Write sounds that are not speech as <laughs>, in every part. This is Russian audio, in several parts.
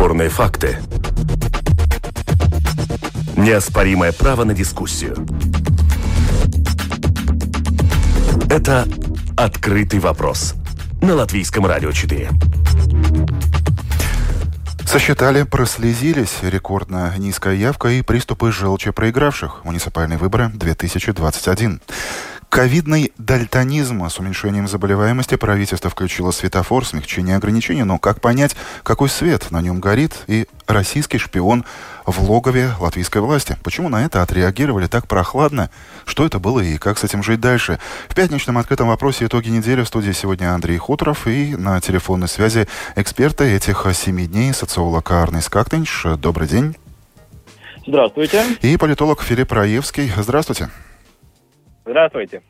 Бесспорные факты. Неоспоримое право на дискуссию. Это «Открытый вопрос» на Латвийском радио 4. Сосчитали, прослезились. Рекордно низкая явка и приступы желчи проигравших. Муниципальные выборы 2021. Ковидный дальтонизм с уменьшением заболеваемости правительство включило светофор, смягчение ограничений, но как понять, какой свет на нем горит и российский шпион в логове латвийской власти? Почему на это отреагировали так прохладно? Что это было и как с этим жить дальше? В пятничном открытом вопросе «Итоги недели» в студии сегодня Андрей Хуторов и на телефонной связи эксперты этих семи дней, социолог Арнис Кактенш. Добрый день. Здравствуйте. И политолог Филипп Раевский. Здравствуйте. Здравствуйте.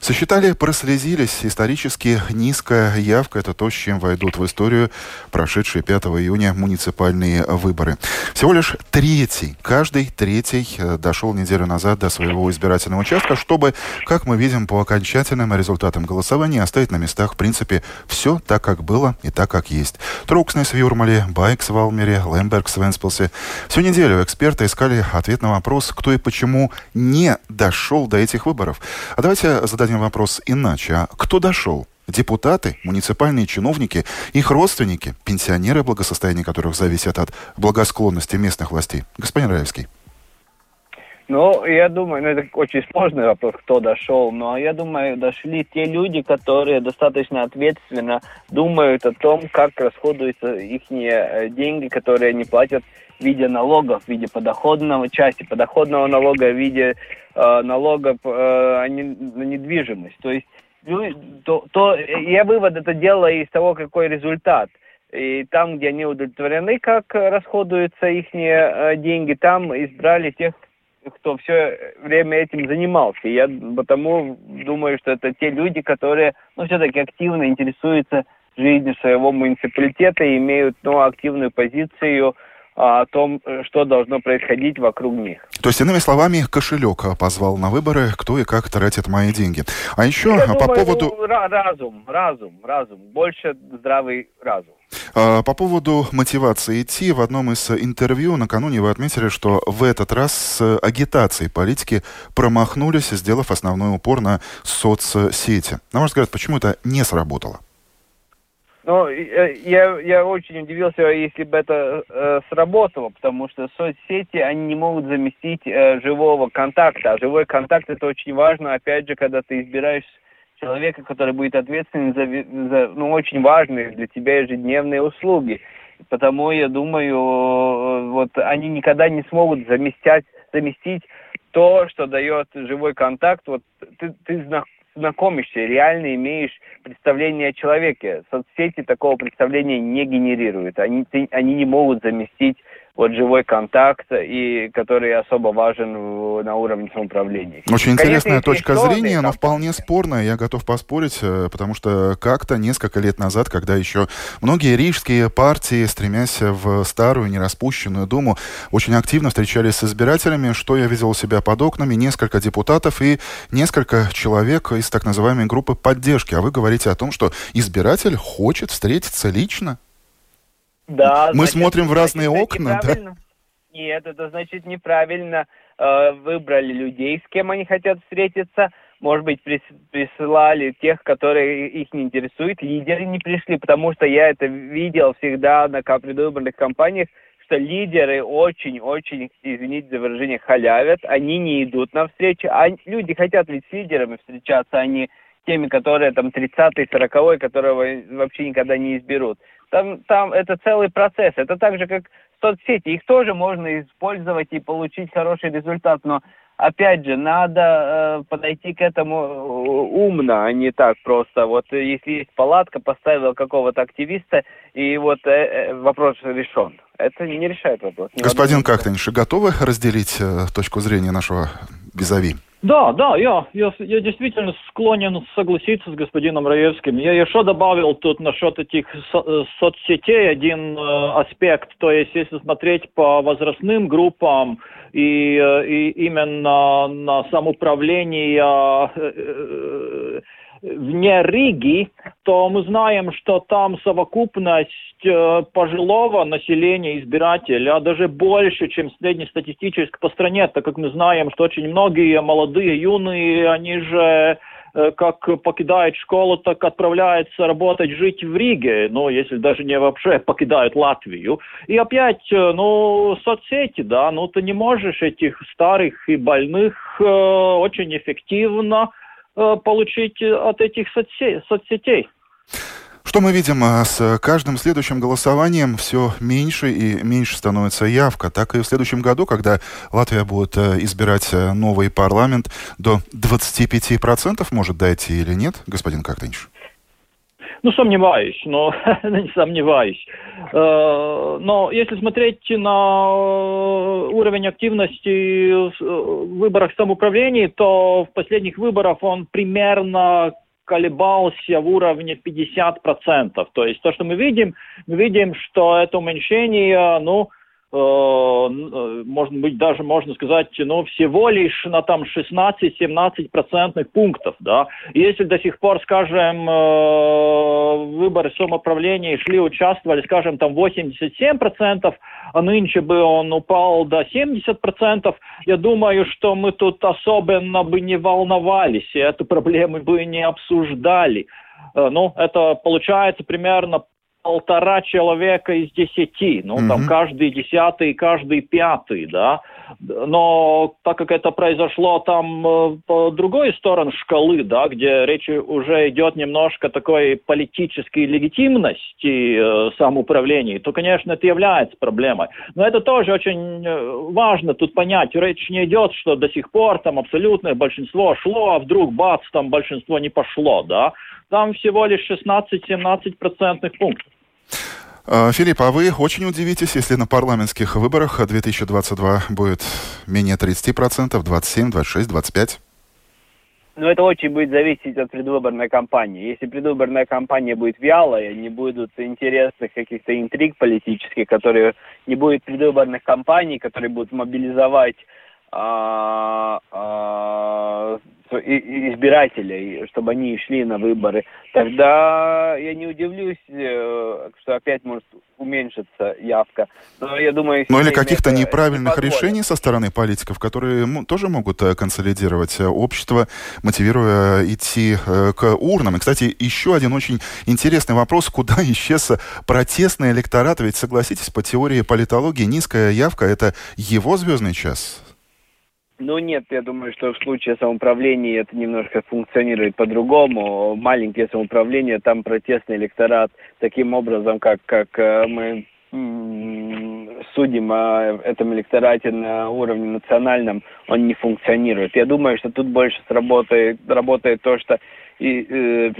Сосчитали, прослезились. Исторически низкая явка – это то, с чем войдут в историю прошедшие 5 июня муниципальные выборы. Всего лишь третий, каждый третий э, дошел неделю назад до своего избирательного участка, чтобы, как мы видим по окончательным результатам голосования, оставить на местах, в принципе, все так, как было и так, как есть. Трукснес в Юрмале, Байкс в Алмере, Лемберг в Венспилсе. Всю неделю эксперты искали ответ на вопрос, кто и почему не дошел до этих выборов. А давайте зададим зададим вопрос иначе. А кто дошел? Депутаты, муниципальные чиновники, их родственники, пенсионеры, благосостояние которых зависит от благосклонности местных властей. Господин Раевский. Ну, я думаю, ну, это очень сложный вопрос, кто дошел, но я думаю, дошли те люди, которые достаточно ответственно думают о том, как расходуются их э, деньги, которые они платят в виде налогов, в виде подоходного части, подоходного налога, в виде э, налогов э, на недвижимость. То есть, ну, то, то я вывод это делаю из того, какой результат. И там, где они удовлетворены, как расходуются их э, деньги, там избрали тех, кто все время этим занимался. Я потому думаю, что это те люди, которые, ну, все-таки активно интересуются жизнью своего муниципалитета и имеют, ну, активную позицию о том, что должно происходить вокруг них. То есть, иными словами, кошелек позвал на выборы, кто и как тратит мои деньги. А еще Я по думаю, поводу... Ну, разум, разум, разум. Больше здравый разум. А, по поводу мотивации идти, в одном из интервью накануне вы отметили, что в этот раз с агитацией политики промахнулись, сделав основной упор на соцсети. На ваш взгляд, почему это не сработало? Ну, я, я очень удивился, если бы это э, сработало, потому что соцсети, они не могут заместить э, живого контакта. А живой контакт это очень важно, опять же, когда ты избираешь человека, который будет ответственен за, за ну, очень важные для тебя ежедневные услуги. Потому я думаю, э, вот они никогда не смогут заместять, заместить то, что дает живой контакт. Вот ты, ты знакомишься, реально имеешь представление о человеке. Соцсети такого представления не генерируют. Они, ты, они не могут заместить вот живой контакт, и который особо важен в, на уровне самоуправления. Очень интересная Конечно, точка зрения, но вполне спорная. Я готов поспорить, э, потому что как-то несколько лет назад, когда еще многие рижские партии, стремясь в старую нераспущенную Думу, очень активно встречались с избирателями, что я видел у себя под окнами, несколько депутатов и несколько человек из так называемой группы поддержки. А вы говорите о том, что избиратель хочет встретиться лично? Да. Мы значит, смотрим в разные окна, да? Нет, это значит неправильно э, выбрали людей, с кем они хотят встретиться. Может быть, прис, присылали тех, которые их не интересуют. Лидеры не пришли, потому что я это видел всегда на предвыборных кампаниях, что лидеры очень-очень, извините за выражение, халявят. Они не идут на встречу. А люди хотят ведь с лидерами встречаться, а не теми, которые там 30-й, 40-й, которого вообще никогда не изберут. Там, там это целый процесс. Это так же, как соцсети. Их тоже можно использовать и получить хороший результат, но опять же, надо э, подойти к этому э, умно, а не так просто. Вот если есть палатка, поставил какого-то активиста, и вот э, э, вопрос решен. Это не решает вопрос. Господин Кактаниш, готовы разделить э, точку зрения нашего Безави? Да, да, я, я, я действительно склонен согласиться с господином Раевским. Я еще добавил тут насчет этих со э, соцсетей один э, аспект. То есть, если смотреть по возрастным группам и, э, и именно на самоуправление э, э, вне Риги, то мы знаем, что там совокупность э, пожилого населения избирателя даже больше, чем среднестатистически по стране, так как мы знаем, что очень многие молодые, юные, они же Э, как покидают школу, так отправляются работать, жить в Риге, ну, если даже не вообще покидают Латвию. И опять, э, ну, соцсети, да, ну, ты не можешь этих старых и больных э, очень эффективно получить от этих соцсетей. Что мы видим? А, с каждым следующим голосованием все меньше и меньше становится явка. Так и в следующем году, когда Латвия будет э, избирать э, новый парламент, до 25% может дойти или нет, господин Кактынч? Ну, сомневаюсь, но <laughs> не сомневаюсь. Э, но если смотреть на уровень активности в выборах самоуправления, то в последних выборах он примерно колебался в уровне 50%. То есть то, что мы видим, мы видим, что это уменьшение, ну, Э, э, может быть, даже можно сказать, ну, всего лишь на там 16-17 процентных пунктов, да. Если до сих пор, скажем, э, выборы самоуправления шли, участвовали, скажем, там 87 процентов, а нынче бы он упал до 70 процентов, я думаю, что мы тут особенно бы не волновались, и эту проблему бы не обсуждали. Ну, это получается примерно полтора человека из десяти, ну, mm-hmm. там каждый десятый, каждый пятый, да, но так как это произошло там э, по другой стороне шкалы, да, где речь уже идет немножко такой политической легитимности э, самоуправления, то, конечно, это является проблемой. Но это тоже очень э, важно тут понять. Речь не идет, что до сих пор там абсолютное большинство шло, а вдруг бац, там большинство не пошло, да. Там всего лишь 16-17 процентных пунктов. А, Филипп, а вы очень удивитесь, если на парламентских выборах 2022 будет менее 30%, 27, 26, 25? Ну, это очень будет зависеть от предвыборной кампании. Если предвыборная кампания будет вялая, не будут интересных каких-то интриг политических, которые не будет предвыборных кампаний, которые будут мобилизовать а, а, избирателей, чтобы они шли на выборы, тогда я не удивлюсь, э, что опять может уменьшиться явка. Но я думаю... Ну или каких-то неправильных не решений со стороны политиков, которые тоже могут э, консолидировать э, общество, мотивируя идти к урнам. И, кстати, еще один очень интересный вопрос, <laughs> куда исчез протестный электорат? Ведь, согласитесь, по теории политологии низкая явка – это его звездный час. Ну нет, я думаю, что в случае самоуправления это немножко функционирует по-другому. Маленькие самоуправления, там протестный электорат таким образом, как, как э, мы судим о этом электорате на уровне национальном, он не функционирует. Я думаю, что тут больше сработает, работает то, что и, э,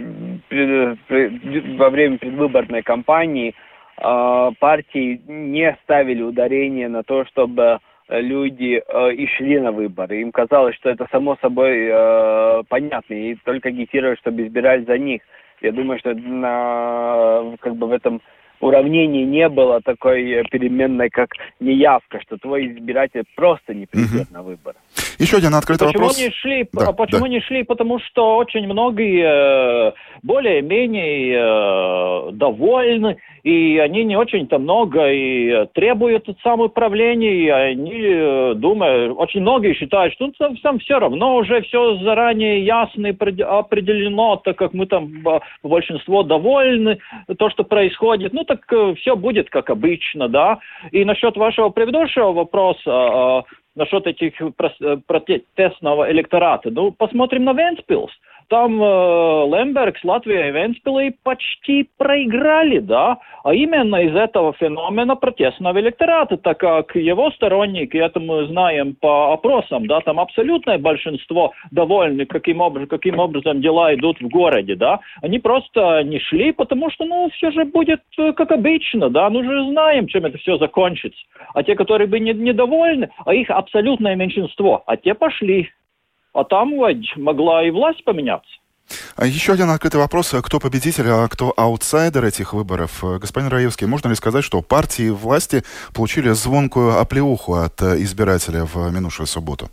при, во время предвыборной кампании э, партии не ставили ударение на то, чтобы люди э, и шли на выборы. Им казалось, что это само собой э, понятно, и только агитировали, чтобы избирали за них. Я думаю, что на, как бы в этом уравнении не было такой переменной, как неявка, что твой избиратель просто не придет угу. на выборы. Еще один открытый почему вопрос. Не шли, да, почему да. не шли? Потому что очень многие э, более-менее э, довольны, и они не очень-то много и требуют от самоуправления, и они э, думают, очень многие считают, что ну, там все равно уже все заранее ясно и определено, так как мы там большинство довольны, то, что происходит, ну так все будет как обычно, да. И насчет вашего предыдущего вопроса, насчет этих протестного электората. Ну, посмотрим на Венспилс там э, Лембергс, Латвия и Венспилы почти проиграли, да, а именно из этого феномена протестного электората, так как его сторонники, это мы знаем по опросам, да, там абсолютное большинство довольны, каким образом, каким образом дела идут в городе, да, они просто не шли, потому что, ну, все же будет э, как обычно, да, мы же знаем, чем это все закончится. А те, которые бы не, недовольны, а их абсолютное меньшинство, а те пошли. А там могла и власть поменяться. А еще один открытый вопрос. Кто победитель, а кто аутсайдер этих выборов? Господин Раевский, можно ли сказать, что партии власти получили звонкую оплеуху от избирателя в минувшую субботу?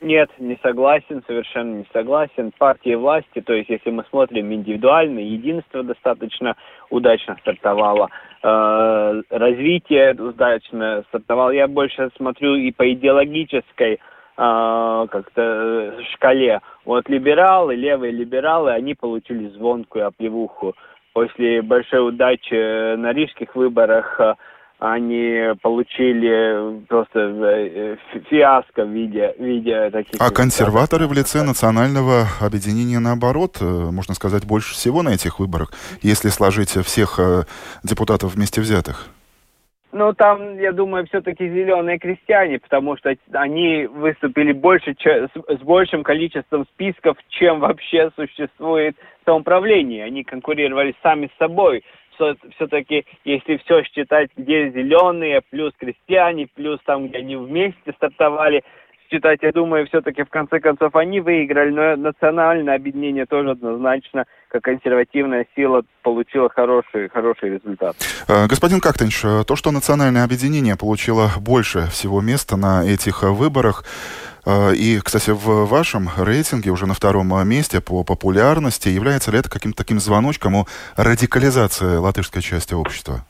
Нет, не согласен, совершенно не согласен. Партии власти, то есть если мы смотрим индивидуально, единство достаточно удачно стартовало, э, развитие удачно стартовало. Я больше смотрю и по идеологической э, как-то э, шкале. Вот либералы, левые либералы, они получили звонкую оплевуху. После большой удачи на рижских выборах э, они получили просто э, фиаско в виде, в виде таких... А консерваторы в лице национального объединения, наоборот, э, можно сказать, больше всего на этих выборах, если сложить всех э, депутатов вместе взятых? Ну, там, я думаю, все-таки зеленые крестьяне, потому что они выступили больше, с большим количеством списков, чем вообще существует самоуправление. Они конкурировали сами с собой все-таки, если все считать, где зеленые, плюс крестьяне, плюс там, где они вместе стартовали, считать, я думаю, все-таки в конце концов они выиграли, но национальное объединение тоже однозначно, как консервативная сила, получило хороший, хороший результат. Э, господин Кактенш, то, что национальное объединение получило больше всего места на этих выборах, э, и, кстати, в вашем рейтинге уже на втором месте по популярности является ли это каким-то таким звоночком о радикализации латышской части общества?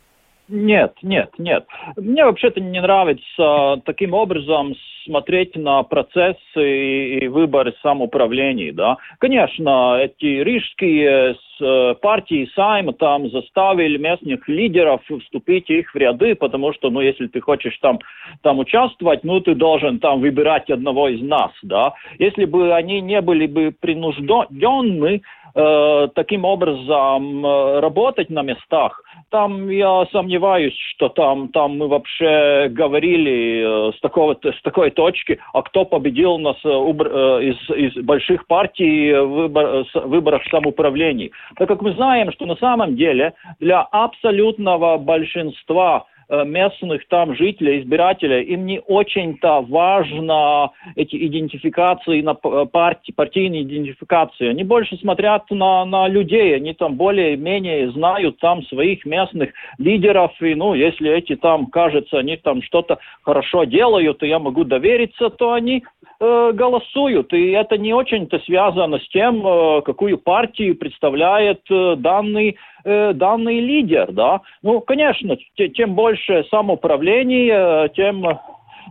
Нет, нет, нет. Мне вообще-то не нравится таким образом смотреть на процессы и выборы самоуправлений, да. Конечно, эти рижские э, партии Сайма там заставили местных лидеров вступить их в ряды, потому что, ну, если ты хочешь там, там участвовать, ну, ты должен там выбирать одного из нас, да. Если бы они не были бы принуждены, э, таким образом работать на местах, там я сомневаюсь, что там, там мы вообще говорили э, с, такого, с такой точки, а кто победил нас э, э, из, из больших партий в выбор, выборах самоуправлений. Так как мы знаем, что на самом деле для абсолютного большинства местных там жителей, избирателей, им не очень-то важно эти идентификации на партии, партийные идентификации. Они больше смотрят на, на людей, они там более-менее знают там своих местных лидеров, и, ну, если эти там, кажется, они там что-то хорошо делают, и я могу довериться, то они э, голосуют. И это не очень-то связано с тем, э, какую партию представляет э, данный э, данный лидер, да. Ну, конечно, тем больше самоуправление, тем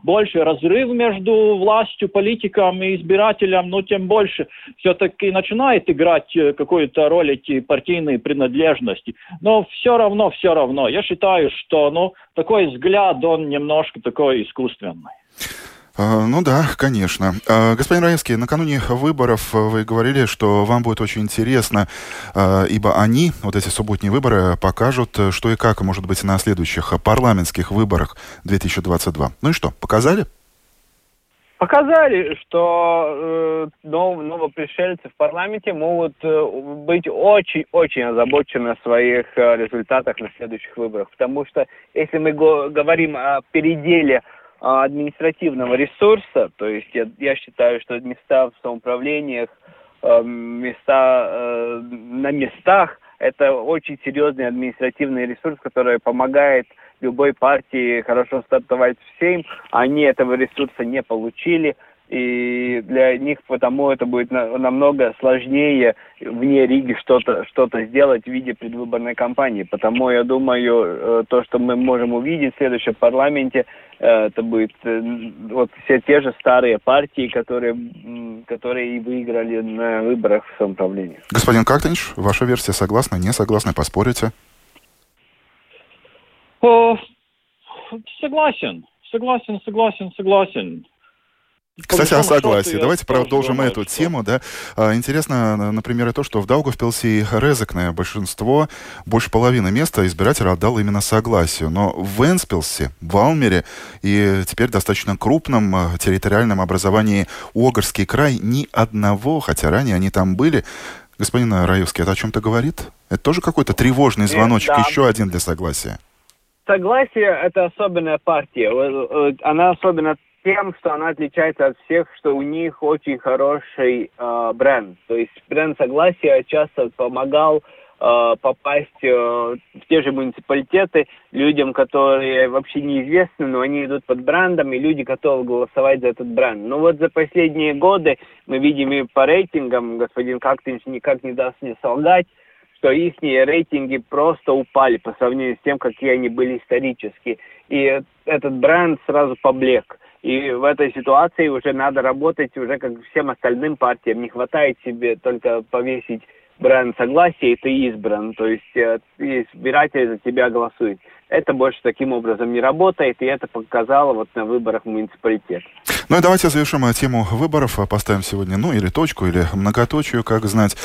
больше разрыв между властью, политиком и избирателем, ну, тем больше все-таки начинает играть э, какую-то роль эти партийные принадлежности. Но все равно, все равно, я считаю, что, ну, такой взгляд, он немножко такой искусственный. А, ну да, конечно. А, господин Раевский, накануне выборов вы говорили, что вам будет очень интересно, а, ибо они, вот эти субботние выборы, покажут, что и как может быть на следующих парламентских выборах 2022. Ну и что, показали? Показали, что э, нов, новопришельцы в парламенте могут э, быть очень-очень озабочены о своих э, результатах на следующих выборах. Потому что если мы го- говорим о переделе административного ресурса, то есть я, я считаю, что места в самоуправлениях, э, места э, на местах, это очень серьезный административный ресурс, который помогает любой партии хорошо стартовать в Сейм. Они этого ресурса не получили и для них потому это будет на, намного сложнее вне Риги что-то что сделать в виде предвыборной кампании. Потому я думаю, э, то, что мы можем увидеть в следующем парламенте, э, это будет э, вот все те же старые партии, которые, которые и выиграли на выборах в самоуправлении. Господин Кактенш, ваша версия согласна, не согласна, поспорите? О, согласен, согласен, согласен, согласен. Кстати, о согласии. Давайте продолжим думаю, эту что... тему. Да? А, интересно, например, и то, что в Даугавпилсе и Резекне большинство, больше половины места избиратель отдал именно согласию. Но в Энспилсе, в Алмере и теперь достаточно крупном а, территориальном образовании Огорский край ни одного, хотя ранее они там были. Господин Раевский, это о чем-то говорит? Это тоже какой-то тревожный звоночек, да. еще один для согласия? Согласие – это особенная партия. Она особенно тем, что она отличается от всех, что у них очень хороший э, бренд. То есть бренд согласия часто помогал э, попасть э, в те же муниципалитеты людям, которые вообще неизвестны, но они идут под брендом, и люди готовы голосовать за этот бренд. Но вот за последние годы мы видим и по рейтингам, господин Кактинч никак не даст мне солгать, что их рейтинги просто упали по сравнению с тем, какие они были исторически. И этот бренд сразу поблек. И в этой ситуации уже надо работать уже как всем остальным партиям. Не хватает себе только повесить бренд согласия, и ты избран. То есть э, избиратель за тебя голосует. Это больше таким образом не работает, и это показало вот на выборах в муниципалитет. Ну и давайте завершим э, тему выборов. Э, поставим сегодня, ну, или точку, или многоточию, как знать.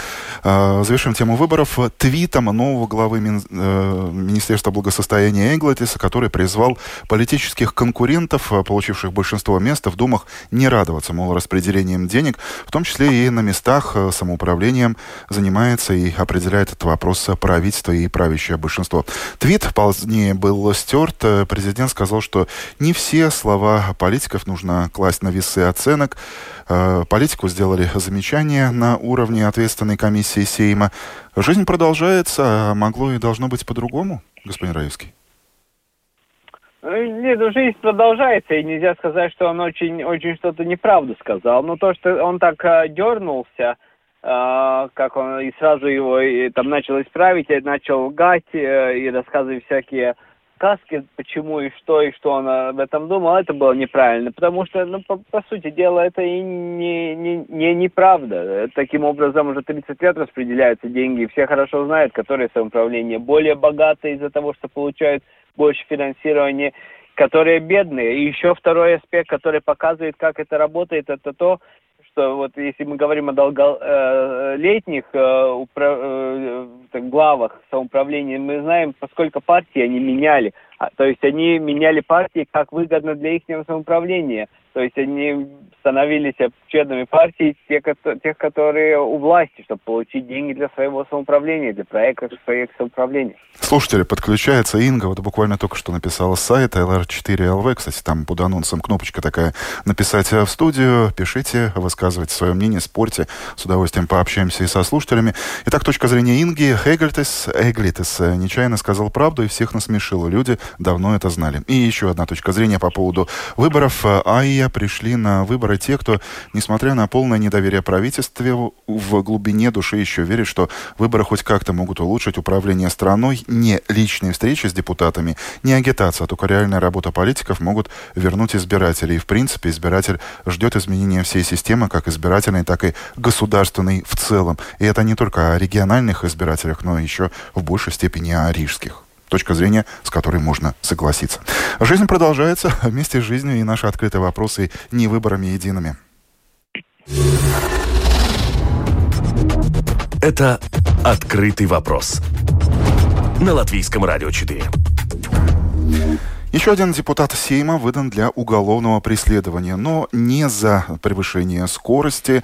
Э, завершим тему выборов твитом нового главы Мин, Министерства благосостояния Эглотиса, который призвал политических конкурентов, получивших большинство мест в Думах, не радоваться, мол, распределением денег, в том числе и на местах самоуправлением занимается и определяет этот вопрос правительство и правящее большинство. Твит позднее был стерт. Президент сказал, что не все слова политиков нужно класть на весы оценок. Э, политику сделали замечания на уровне ответственной комиссии Сейма. Жизнь продолжается, а могло и должно быть по-другому, господин Раевский? Э, нет, ну, жизнь продолжается, и нельзя сказать, что он очень, очень что-то неправду сказал. Но то, что он так э, дернулся, э, как он и сразу его и, там начал исправить, и начал лгать э, и рассказывать всякие сказки, почему и что, и что он об этом думал, это было неправильно. Потому что, ну, по, по сути дела, это и не, не, не неправда. Таким образом, уже 30 лет распределяются деньги, и все хорошо знают, которые самоуправления более богатые из-за того, что получают больше финансирования, которые бедные. И еще второй аспект, который показывает, как это работает, это то, что вот если мы говорим о долголетних э, э, э, главах самоуправления, мы знаем, поскольку партии они меняли. А, то есть они меняли партии как выгодно для их самоуправления. То есть они становились членами партии тех, тех, которые у власти, чтобы получить деньги для своего самоуправления, для проектов своих самоуправлений. Слушатели, подключается Инга, вот буквально только что написала с сайта LR4LV, кстати, там под анонсом кнопочка такая «Написать в студию», пишите, высказывайте свое мнение, спорьте, с удовольствием пообщаемся и со слушателями. Итак, точка зрения Инги, Эглитес, Эглитес нечаянно сказал правду и всех насмешил. Люди давно это знали. И еще одна точка зрения по поводу выборов. АИА пришли на выборы те, кто, несмотря на полное недоверие правительстве, в глубине души еще верит, что выборы хоть как-то могут улучшить управление страной. Не личные встречи с депутатами, не агитация, а только реальная работа политиков могут вернуть избирателей. И, в принципе, избиратель ждет изменения всей системы, как избирательной, так и государственной в целом. И это не только о региональных избирателях, но еще в большей степени о рижских точка зрения, с которой можно согласиться. Жизнь продолжается, вместе с жизнью и наши открытые вопросы не выборами едиными. Это «Открытый вопрос» на Латвийском радио 4. Еще один депутат Сейма выдан для уголовного преследования, но не за превышение скорости,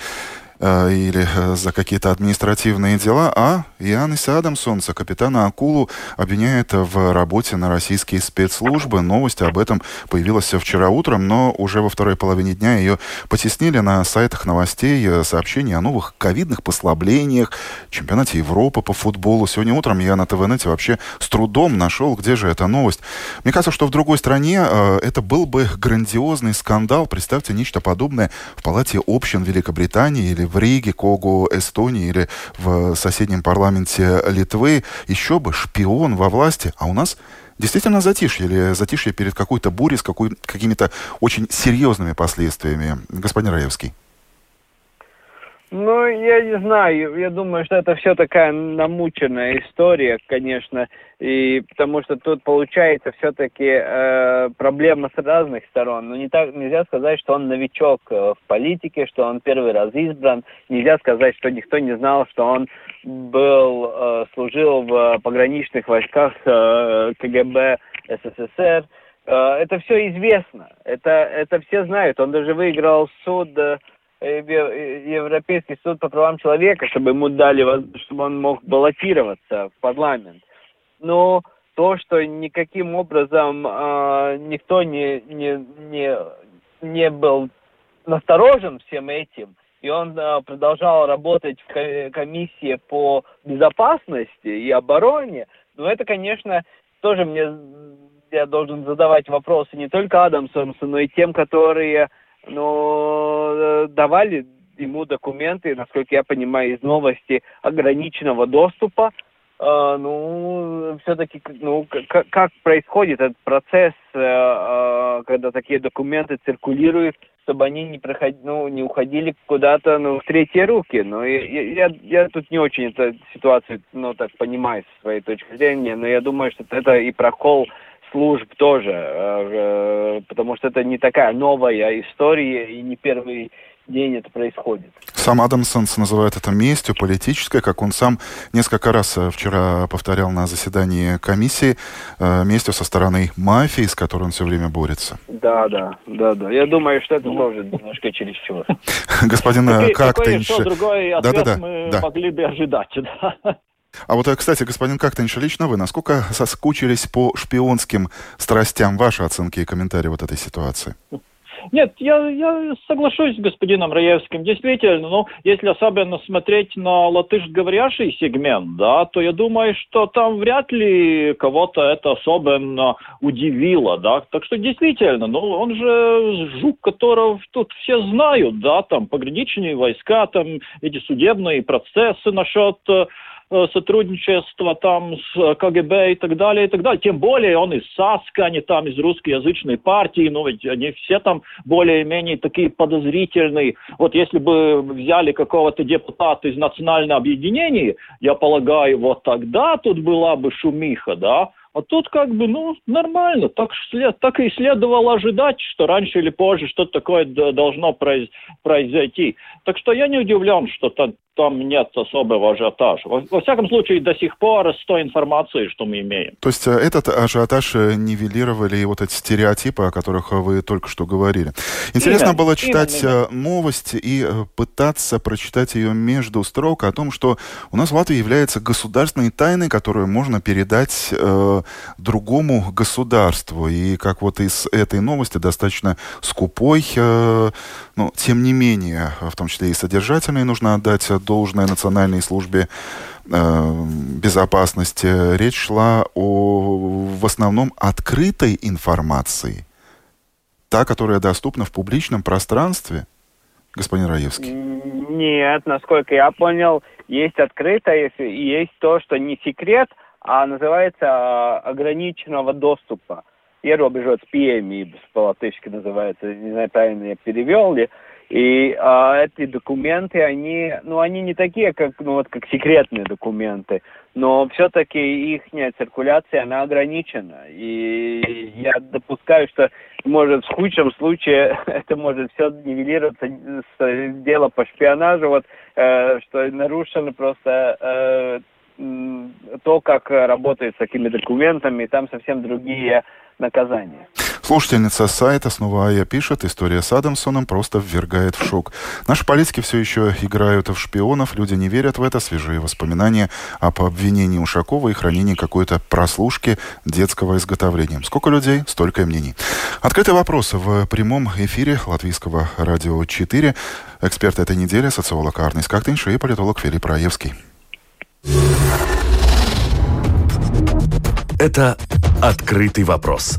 или э, за какие-то административные дела, а Янис Адамсонса, капитана Акулу, обвиняет в работе на российские спецслужбы. Новость об этом появилась вчера утром, но уже во второй половине дня ее потеснили на сайтах новостей э, сообщения о новых ковидных послаблениях, чемпионате Европы по футболу. Сегодня утром я на ТВНете вообще с трудом нашел, где же эта новость. Мне кажется, что в другой стране это был бы грандиозный скандал. Представьте, нечто подобное в Палате общин Великобритании или в Риге, Когу, Эстонии или в соседнем парламенте Литвы. Еще бы, шпион во власти. А у нас действительно затишье или затишье перед какой-то бурей с какой, какими-то очень серьезными последствиями. Господин Раевский. Ну, я не знаю, я думаю, что это все такая намученная история, конечно, и потому что тут получается все-таки э, проблема с разных сторон. Но не так нельзя сказать, что он новичок э, в политике, что он первый раз избран. Нельзя сказать, что никто не знал, что он был э, служил в пограничных войсках э, КГБ СССР. Э, это все известно, это это все знают. Он даже выиграл суд. Э, Европейский суд по правам человека, чтобы ему дали, чтобы он мог баллотироваться в парламент. Но то, что никаким образом э, никто не, не, не, не был насторожен всем этим, и он э, продолжал работать в комиссии по безопасности и обороне, ну, это, конечно, тоже мне я должен задавать вопросы не только Адамсу, но и тем, которые ну, э, давали ему документы, насколько я понимаю, из новости ограниченного доступа. Э, ну, все-таки, ну, как, происходит этот процесс, э, э, когда такие документы циркулируют, чтобы они не проходили, ну, не уходили куда-то, ну, в третьи руки. Но я, я, я тут не очень эту ситуацию, ну, так понимаю с своей точки зрения, но я думаю, что это и прокол служб тоже, э, э, потому что это не такая новая история и не первый день это происходит. Сам Адамсонс называет это местью политической, как он сам несколько раз э, вчера повторял на заседании комиссии, местью со стороны мафии, с которой он все время борется. Да, да, да, да. Я думаю, что это тоже немножко чересчур. <laughs> Господин Кактенш... Какой другой ответ мы могли бы ожидать, <laughs> да. А вот, э, кстати, господин Кактенш, лично вы насколько соскучились по шпионским страстям? Ваши оценки и комментарии вот этой ситуации? Нет, я, я соглашусь с господином Раевским. Действительно, ну, если особенно смотреть на латышговорящий сегмент, да, то я думаю, что там вряд ли кого-то это особенно удивило, да. Так что действительно, ну, он же жук, которого тут все знают, да, там пограничные войска, там эти судебные процессы насчет Э, сотрудничество там с КГБ и так далее, и так далее. Тем более он из САСКа, они там из русскоязычной партии, но ведь они все там более-менее такие подозрительные. Вот если бы взяли какого-то депутата из национального объединения, я полагаю, вот тогда тут была бы шумиха, да, а тут как бы, ну, нормально. Так, так и следовало ожидать, что раньше или позже что-то такое должно произойти. Так что я не удивлен, что там, там нет особого ажиотажа. Во, во всяком случае, до сих пор с той информацией, что мы имеем. То есть э, этот ажиотаж э, нивелировали вот эти стереотипы, о которых вы только что говорили. Интересно именно, было читать именно, именно. Э, новость и пытаться прочитать ее между строк о том, что у нас в Латвии является государственной тайной, которую можно передать э, другому государству. И как вот из этой новости достаточно скупой, э, но тем не менее, в том числе и содержательной, нужно отдать должное Национальной службе э, безопасности. Речь шла о в основном открытой информации, та, которая доступна в публичном пространстве. Господин Раевский. Нет, насколько я понял, есть открытое, есть то, что не секрет, а называется а, ограниченного доступа. Ierobežots pieejamības по-латышски называется, не знаю, правильно я перевел ли. И а, эти документы, они, ну, они не такие, как, ну, вот, как секретные документы, но все-таки их циркуляция, она ограничена. И я допускаю, что, может, в худшем случае <laughs> это может все нивелироваться с дела по шпионажу, вот, э, что нарушено просто э, то, как работает с такими документами, там совсем другие наказания. Слушательница сайта Снувая пишет, история с Адамсоном просто ввергает в шок. Наши политики все еще играют в шпионов, люди не верят в это. Свежие воспоминания об обвинении Ушакова и хранении какой-то прослушки детского изготовления. Сколько людей, столько и мнений. Открытый вопрос в прямом эфире Латвийского радио 4. Эксперт этой недели, социолог Арнис Кактинш и политолог Филипп Раевский. Это «Открытый вопрос»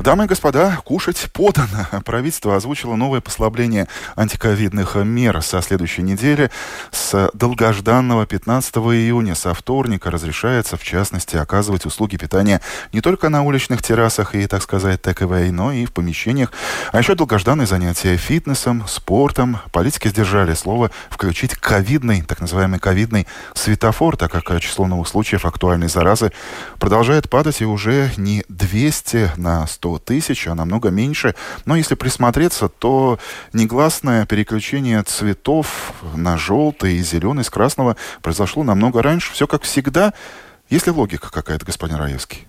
Дамы и господа, кушать подано. <laughs> Правительство озвучило новое послабление антиковидных мер со следующей недели. С долгожданного 15 июня, со вторника, разрешается, в частности, оказывать услуги питания не только на уличных террасах и, так сказать, таковой, но и в помещениях. А еще долгожданные занятия фитнесом, спортом. Политики сдержали слово включить ковидный, так называемый ковидный светофор, так как число новых случаев актуальной заразы продолжает падать и уже не 200 на 100 тысяч, а намного меньше. Но если присмотреться, то негласное переключение цветов на желтый и зеленый с красного произошло намного раньше. Все как всегда. Есть ли логика какая-то, господин Раевский?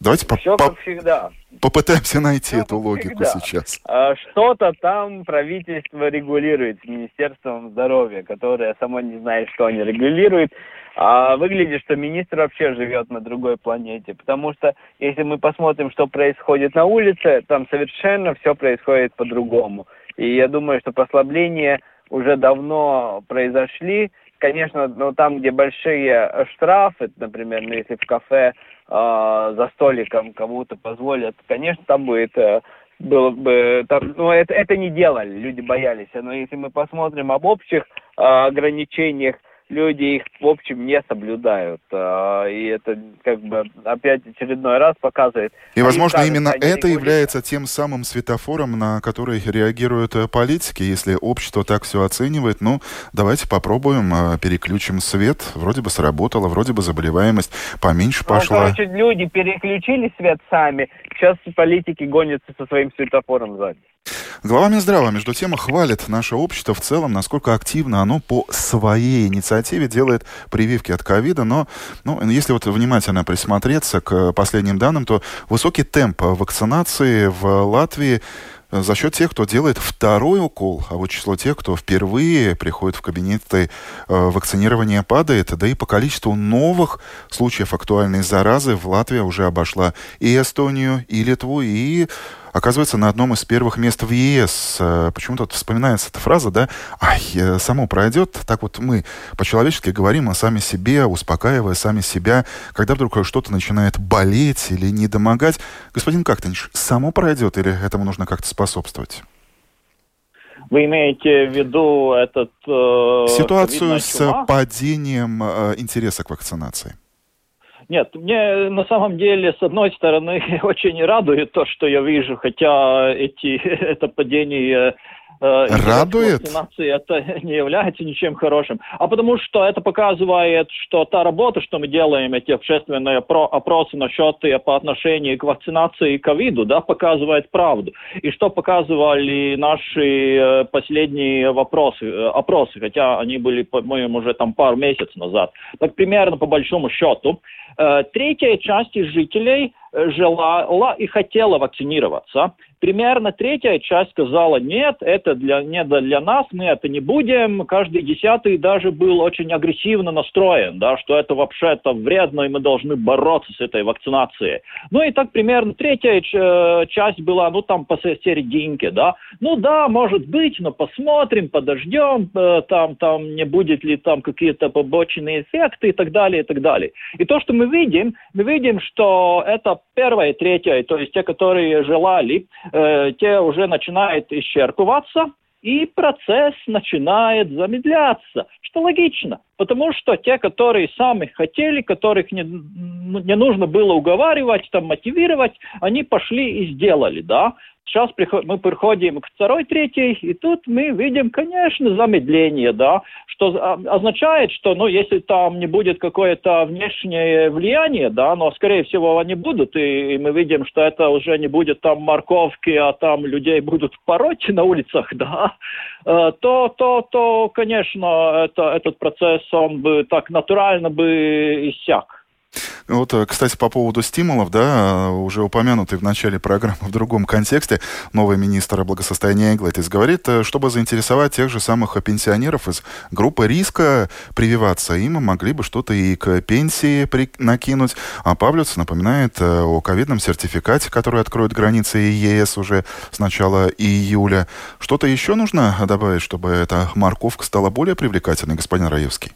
Давайте по Все как всегда. попытаемся найти Всё эту логику всегда. сейчас. А, Что-то там правительство регулирует с Министерством здоровья, которое само не знает, что они регулируют. А выглядит, что министр вообще живет на другой планете. Потому что если мы посмотрим, что происходит на улице, там совершенно все происходит по-другому. И я думаю, что послабления уже давно произошли. Конечно, ну, там, где большие штрафы, например, ну, если в кафе а, за столиком кому-то позволят, конечно, там будет э, было бы там, ну это это не делали, люди боялись. Но если мы посмотрим об общих а, ограничениях, люди их в общем не соблюдают, А, и это как бы опять очередной раз показывает. И, возможно, кажется, именно это является тем самым светофором, на который реагируют э, политики. Если общество так все оценивает, ну, давайте попробуем, э, переключим свет. Вроде бы сработало, вроде бы заболеваемость поменьше Ну, пошла. короче, люди переключили свет сами, сейчас политики гонятся со своим светофором сзади. Глава Минздрава, между тем, хвалит наше общество в целом, насколько активно оно по своей инициативе делает прививки от ковида. Но ну, если вот внимательно присмотреться к последним данным, то высокий темп вакцинации в Латвии за счет тех, кто делает второй укол, а вот число тех, кто впервые приходит в кабинеты э, вакцинирования падает, да и по количеству новых случаев актуальной заразы в Латвии уже обошла и Эстонию, и Литву, и оказывается на одном из первых мест в ЕС. Э, Почему-то вспоминается эта фраза, да, ай, э, само пройдет. Так вот мы по-человечески говорим о сами себе, успокаивая сами себя, когда вдруг что-то начинает болеть или недомогать. Господин Кактенш, само пройдет или этому нужно как-то способствовать? Вы имеете в виду этот... э, Ситуацию с падением э, интереса к вакцинации. Нет, мне на самом деле, с одной стороны, <laughs> очень радует то, что я вижу, хотя эти, <laughs> это падение Радует? вакцинации это <laughs> не является ничем хорошим. А потому что это показывает, что та работа, что мы делаем, эти общественные опро- опросы насчет и по отношению к вакцинации и ковиду, да, показывает правду. И что показывали наши э, последние вопросы, э, опросы, хотя они были, по-моему, уже там пару месяцев назад. Так примерно по большому счету, э, третья часть жителей э, желала и хотела вакцинироваться. Примерно третья часть сказала, нет, это для, не для нас, мы это не будем. Каждый десятый даже был очень агрессивно настроен, да, что это вообще-то вредно, и мы должны бороться с этой вакцинацией. Ну и так примерно третья э, часть была, ну там посерединке, да. Ну да, может быть, но посмотрим, подождем, э, там, там не будет ли там какие-то побочные эффекты и так далее, и так далее. И то, что мы видим, мы видим, что это первая и третья, то есть те, которые желали, э, те уже начинают исчерпываться, и процесс начинает замедляться, что логично, потому что те, которые сами хотели, которых не, не нужно было уговаривать, там, мотивировать, они пошли и сделали, да. Сейчас мы приходим к второй, третьей, и тут мы видим, конечно, замедление, да, что а, означает, что, ну, если там не будет какое-то внешнее влияние, да, но, скорее всего, они будут, и, и мы видим, что это уже не будет там морковки, а там людей будут пороть на улицах, <laughs> да, э, то, то, то, конечно, это, этот процесс, он бы так натурально бы иссяк. Вот, э, кстати, по поводу стимулов, да, э, уже упомянутый в начале программы в другом контексте, новый министр благосостояния Эглетис говорит, э, чтобы заинтересовать тех же самых пенсионеров из группы риска прививаться, им могли бы что-то и к пенсии при- накинуть. А Павлюц напоминает о ковидном сертификате, который откроет границы ЕС уже с начала июля. Что-то еще нужно добавить, чтобы эта морковка стала более привлекательной, господин Раевский?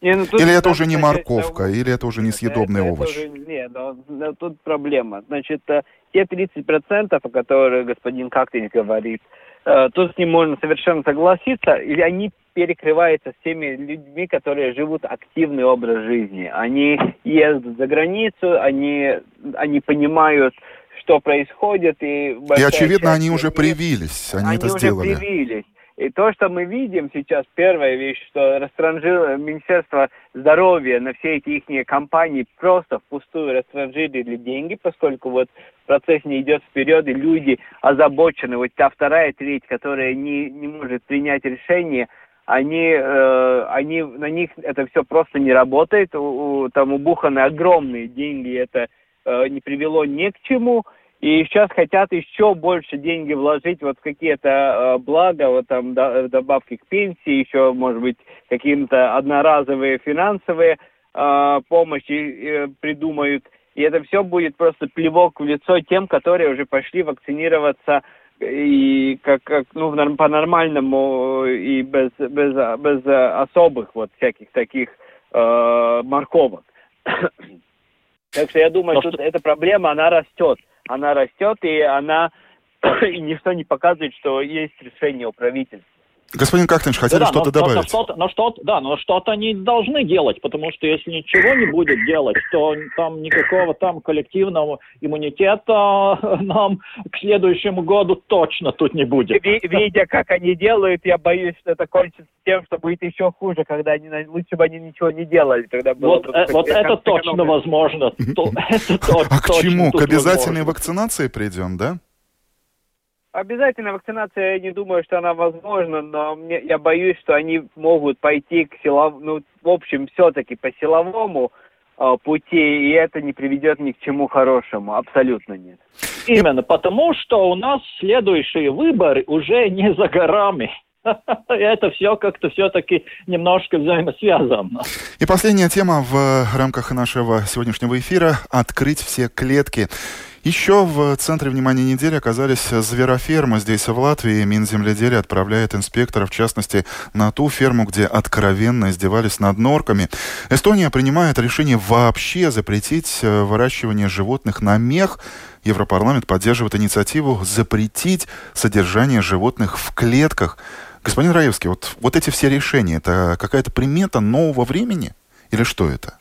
Не, ну, Или это уже не морковка, того- или это уже несъедобный Это- это овощ? уже- Нет, но, но тут проблема. Значит, э, те 30%, о которых господин Кактин говорит, э, тут с ним можно совершенно согласиться, и они перекрываются с теми людьми, которые живут активный образ жизни. Они ездят за границу, они, они понимают, что происходит. И, И, очевидно, часть они уже привились, они, это уже сделали. привились. И то, что мы видим сейчас, первая вещь, что растранжило Министерство здоровья на все эти их компании просто впустую растранжирили деньги, поскольку вот процесс не идет вперед, и люди озабочены. Вот та вторая треть, которая не, не может принять решение, они, э, они, на них это все просто не работает. У, у- там убуханы огромные деньги, это э, не привело ни к чему. И сейчас хотят еще больше деньги вложить вот в какие-то э, блага, вот там до, добавки к пенсии, еще, может быть, какие-то одноразовые финансовые э, помощи э, придумают. И это все будет просто плевок в лицо тем, которые уже пошли вакцинироваться и как, как ну, по-нормальному и без, без, без особых вот всяких таких э, морковок. <coughs> так что я думаю, что эта проблема, она растет она растет, и она <clears throat> и ничто не показывает, что есть решение у правительства. Господин Кахтинш, хотели да, что-то но, добавить? Но, что-то, но что да, но что-то они должны делать, потому что если ничего не будет делать, то там никакого там коллективного иммунитета нам к следующему году точно тут не будет. Видя, как они делают, я боюсь, что это кончится тем, что будет еще хуже, когда они лучше бы они ничего не делали. Тогда было вот, бы, э, вот это точно возможно. А к чему? К обязательной вакцинации придем, да? Обязательно вакцинация, я не думаю, что она возможна, но мне, я боюсь, что они могут пойти к силовому, ну, в общем, все-таки по силовому э, пути, и это не приведет ни к чему хорошему, абсолютно нет. Именно, потому что у нас следующие выборы уже не за горами. <laughs> Это все как-то все-таки немножко взаимосвязано. И последняя тема в рамках нашего сегодняшнего эфира – открыть все клетки. Еще в центре внимания недели оказались зверофермы. Здесь, в Латвии, Минземледелие отправляет инспекторов, в частности, на ту ферму, где откровенно издевались над норками. Эстония принимает решение вообще запретить э, выращивание животных на мех. Европарламент поддерживает инициативу запретить содержание животных в клетках. Господин Раевский, вот, вот эти все решения, это какая-то примета нового времени? Или что это?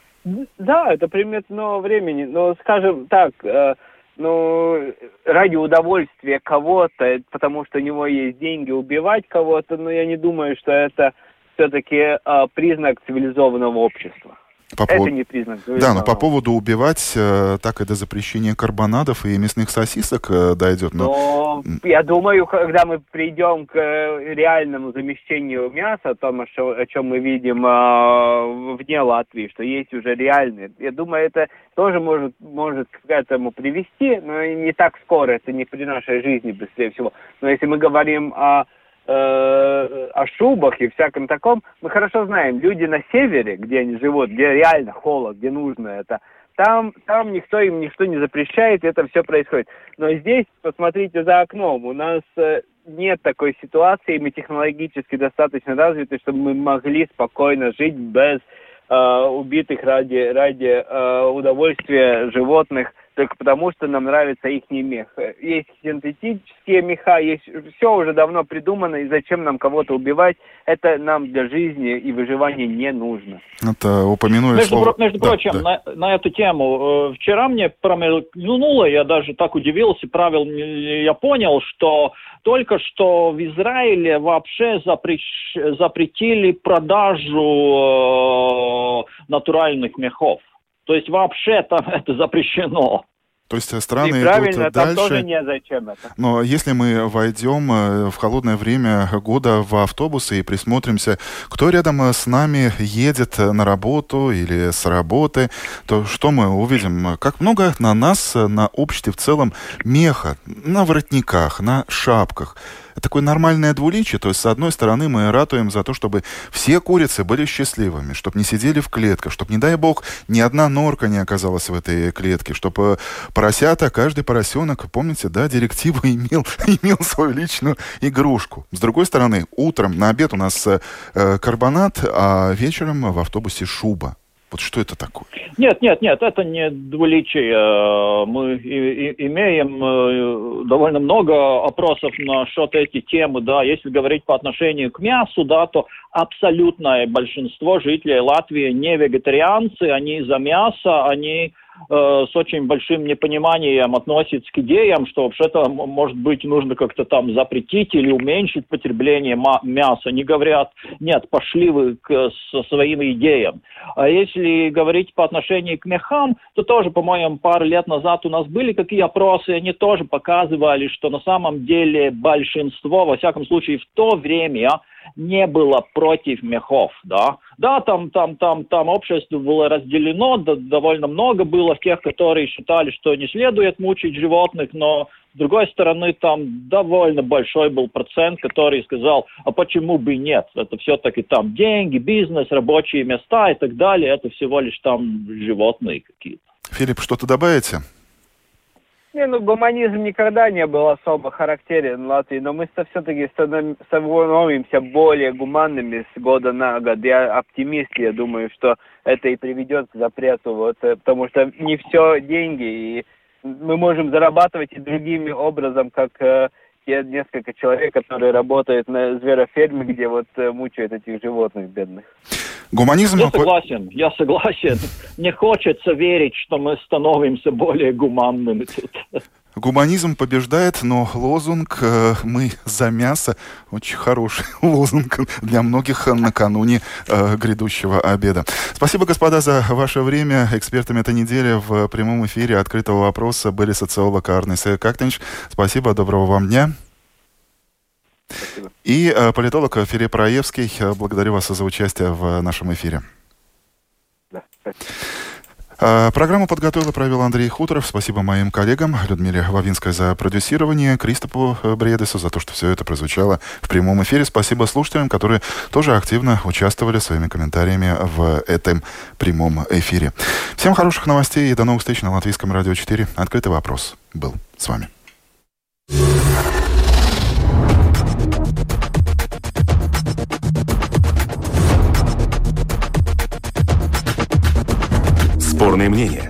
Да, это примета нового времени. Но, скажем так, э, ну, ради удовольствия кого-то, потому что у него есть деньги убивать кого-то, но я не думаю, что это все-таки э, признак цивилизованного общества. По это поводу... не признак Да, но по поводу убивать, э, так и до запрещения карбонадов и мясных сосисок э, дойдет. Но... но я думаю, когда мы придем к э, реальному замещению мяса, о том, о чем мы видим э, вне Латвии, что есть уже реальные, я думаю, это тоже может, может к этому привести, но не так скоро, это не при нашей жизни, быстрее всего. Но если мы говорим о э, о шубах и всяком таком, мы хорошо знаем, люди на севере, где они живут, где реально холод, где нужно это, там, там никто им ничто не запрещает, это все происходит. Но здесь, посмотрите за окном, у нас э, нет такой ситуации, мы технологически достаточно развиты, чтобы мы могли спокойно жить без э, убитых ради, ради э, удовольствия животных только потому, что нам нравится их мех. Есть синтетические меха, есть все уже давно придумано, и зачем нам кого-то убивать, это нам для жизни и выживания не нужно. Это упомянули между, слово... Между да, прочим, да. На, на эту тему, э, вчера мне промелькнуло, я даже так удивился, правил я понял, что только что в Израиле вообще запрещ... запретили продажу э, натуральных мехов. То есть вообще там <laughs> это запрещено. То есть э, страны и идут дальше. тоже не зачем это. Но если мы войдем э, в холодное время года в автобусы и присмотримся, кто рядом э, с нами едет на работу или с работы, то что мы увидим? Как много на нас, на обществе в целом меха, на воротниках, на шапках такое нормальное двуличие. То есть, с одной стороны, мы ратуем за то, чтобы все курицы были счастливыми, чтобы не сидели в клетках, чтобы, не дай бог, ни одна норка не оказалась в этой клетке, чтобы поросята, каждый поросенок, помните, да, директиву <laughs> имел, имел свою личную игрушку. С другой стороны, утром на обед у нас э, карбонат, а вечером в автобусе шуба. Вот что это такое? Нет, нет, нет, это не двуличие. Мы и, и, имеем э, довольно много опросов на счет эти темы, да. Если говорить по отношению к мясу, да, то абсолютное большинство жителей Латвии не вегетарианцы, они за мясо, они Э, с очень большим непониманием относится к идеям, что вообще-то, может быть, нужно как-то там запретить или уменьшить потребление мяса. Не говорят, нет, пошли вы к, со своим идеям. А если говорить по отношению к мехам, то тоже, по-моему, пару лет назад у нас были какие опросы, они тоже показывали, что на самом деле большинство, во всяком случае в то время, не было против мехов, да. Да, там, там, там, там общество было разделено, да, довольно много было тех, которые считали, что не следует мучить животных, но с другой стороны, там довольно большой был процент, который сказал, а почему бы нет? Это все-таки там деньги, бизнес, рабочие места и так далее, это всего лишь там животные какие-то. Филипп, что-то добавите? Не, ну гуманизм никогда не был особо характерен Латвии, но мы все-таки становимся более гуманными с года на год. Я оптимист, я думаю, что это и приведет к запрету, вот, э, потому что не все деньги, и мы можем зарабатывать и другими образом, как э, те несколько человек, которые работают на звероферме, где вот э, мучают этих животных бедных. Гуманизм... Я согласен, я согласен. Не хочется верить, что мы становимся более гуманными тут. Гуманизм побеждает, но лозунг э, «Мы за мясо» очень хороший <laughs> лозунг для многих накануне э, грядущего обеда. Спасибо, господа, за ваше время. Экспертами этой недели в прямом эфире открытого вопроса были социолог Арнес Кактенч. Спасибо, доброго вам дня. Спасибо. И э, политолог Филипп Раевский. Благодарю вас за участие в нашем эфире. Да, спасибо. Э, программу подготовил и провел Андрей Хуторов. Спасибо моим коллегам Людмиле Вавинской за продюсирование, Кристопу Бредесу за то, что все это прозвучало в прямом эфире. Спасибо слушателям, которые тоже активно участвовали своими комментариями в этом прямом эфире. Всем хороших новостей и до новых встреч на Латвийском радио 4. Открытый вопрос был с вами. Спорные мнения.